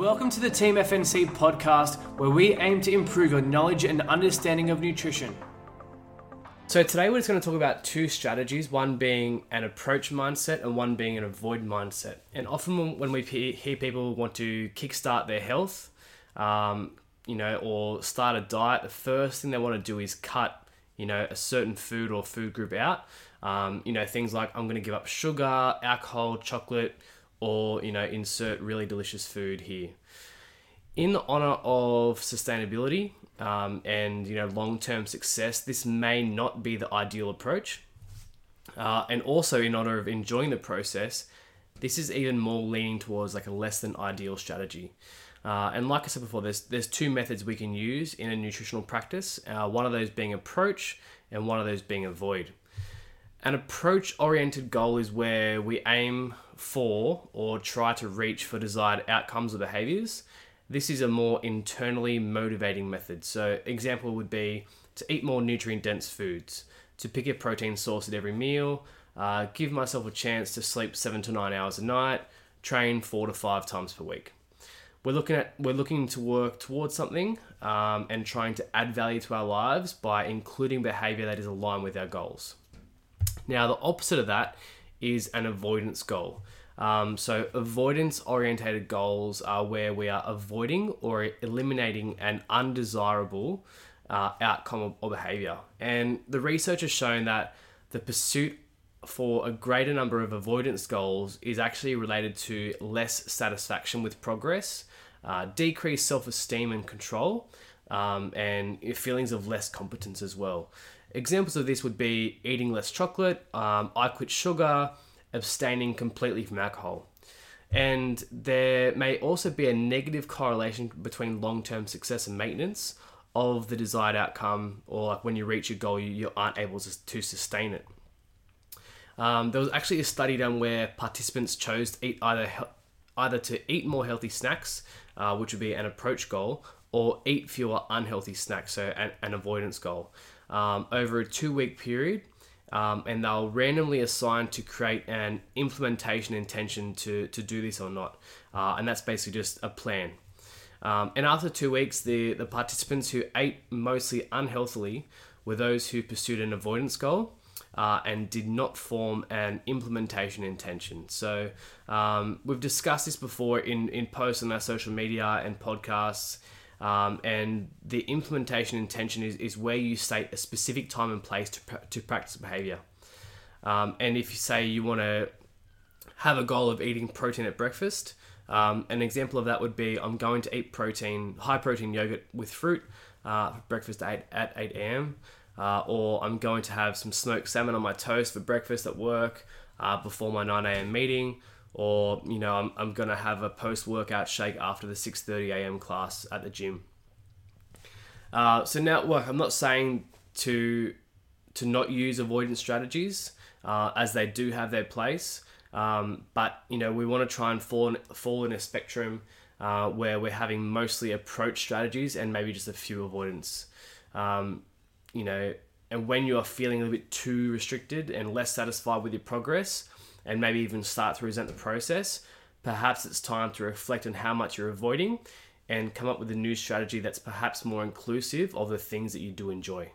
Welcome to the Team FNC podcast, where we aim to improve your knowledge and understanding of nutrition. So, today we're just going to talk about two strategies one being an approach mindset and one being an avoid mindset. And often, when we hear people want to kickstart their health, um, you know, or start a diet, the first thing they want to do is cut, you know, a certain food or food group out. Um, you know, things like I'm going to give up sugar, alcohol, chocolate, or you know insert really delicious food here in the honor of sustainability um, and you know long-term success this may not be the ideal approach uh, and also in honor of enjoying the process this is even more leaning towards like a less than ideal strategy uh, and like I said before, there's there's two methods we can use in a nutritional practice. Uh, one of those being approach, and one of those being avoid. An approach oriented goal is where we aim for or try to reach for desired outcomes or behaviors. This is a more internally motivating method. So, example would be to eat more nutrient dense foods, to pick a protein source at every meal, uh, give myself a chance to sleep seven to nine hours a night, train four to five times per week. We're looking at we're looking to work towards something um, and trying to add value to our lives by including behavior that is aligned with our goals. Now, the opposite of that is an avoidance goal. Um, so, avoidance orientated goals are where we are avoiding or eliminating an undesirable uh, outcome or behavior. And the research has shown that the pursuit for a greater number of avoidance goals is actually related to less satisfaction with progress, uh, decreased self esteem and control, um, and feelings of less competence as well. Examples of this would be eating less chocolate, um, I quit sugar, abstaining completely from alcohol. And there may also be a negative correlation between long term success and maintenance of the desired outcome, or like when you reach your goal, you, you aren't able to, to sustain it. Um, there was actually a study done where participants chose to eat either either to eat more healthy snacks, uh, which would be an approach goal, or eat fewer unhealthy snacks, so an, an avoidance goal um, over a two week period. Um, and they'll randomly assign to create an implementation intention to, to do this or not. Uh, and that's basically just a plan. Um, and after two weeks, the, the participants who ate mostly unhealthily were those who pursued an avoidance goal uh, and did not form an implementation intention. So um, we've discussed this before in, in posts on our social media and podcasts. Um, and the implementation intention is, is where you state a specific time and place to, to practice behavior. Um, and if you say you want to have a goal of eating protein at breakfast, um, an example of that would be I'm going to eat protein, high protein yogurt with fruit uh, for breakfast at 8, at 8 a.m. Uh, or I'm going to have some smoked salmon on my toast for breakfast at work uh, before my 9 a.m. meeting or you know I'm, I'm gonna have a post workout shake after the 6:30 a.m. class at the gym. Uh, so now, look, I'm not saying to to not use avoidance strategies uh, as they do have their place, um, but you know we want to try and fall in, fall in a spectrum uh, where we're having mostly approach strategies and maybe just a few avoidance. Um, you know, and when you are feeling a little bit too restricted and less satisfied with your progress, and maybe even start to resent the process, perhaps it's time to reflect on how much you're avoiding and come up with a new strategy that's perhaps more inclusive of the things that you do enjoy.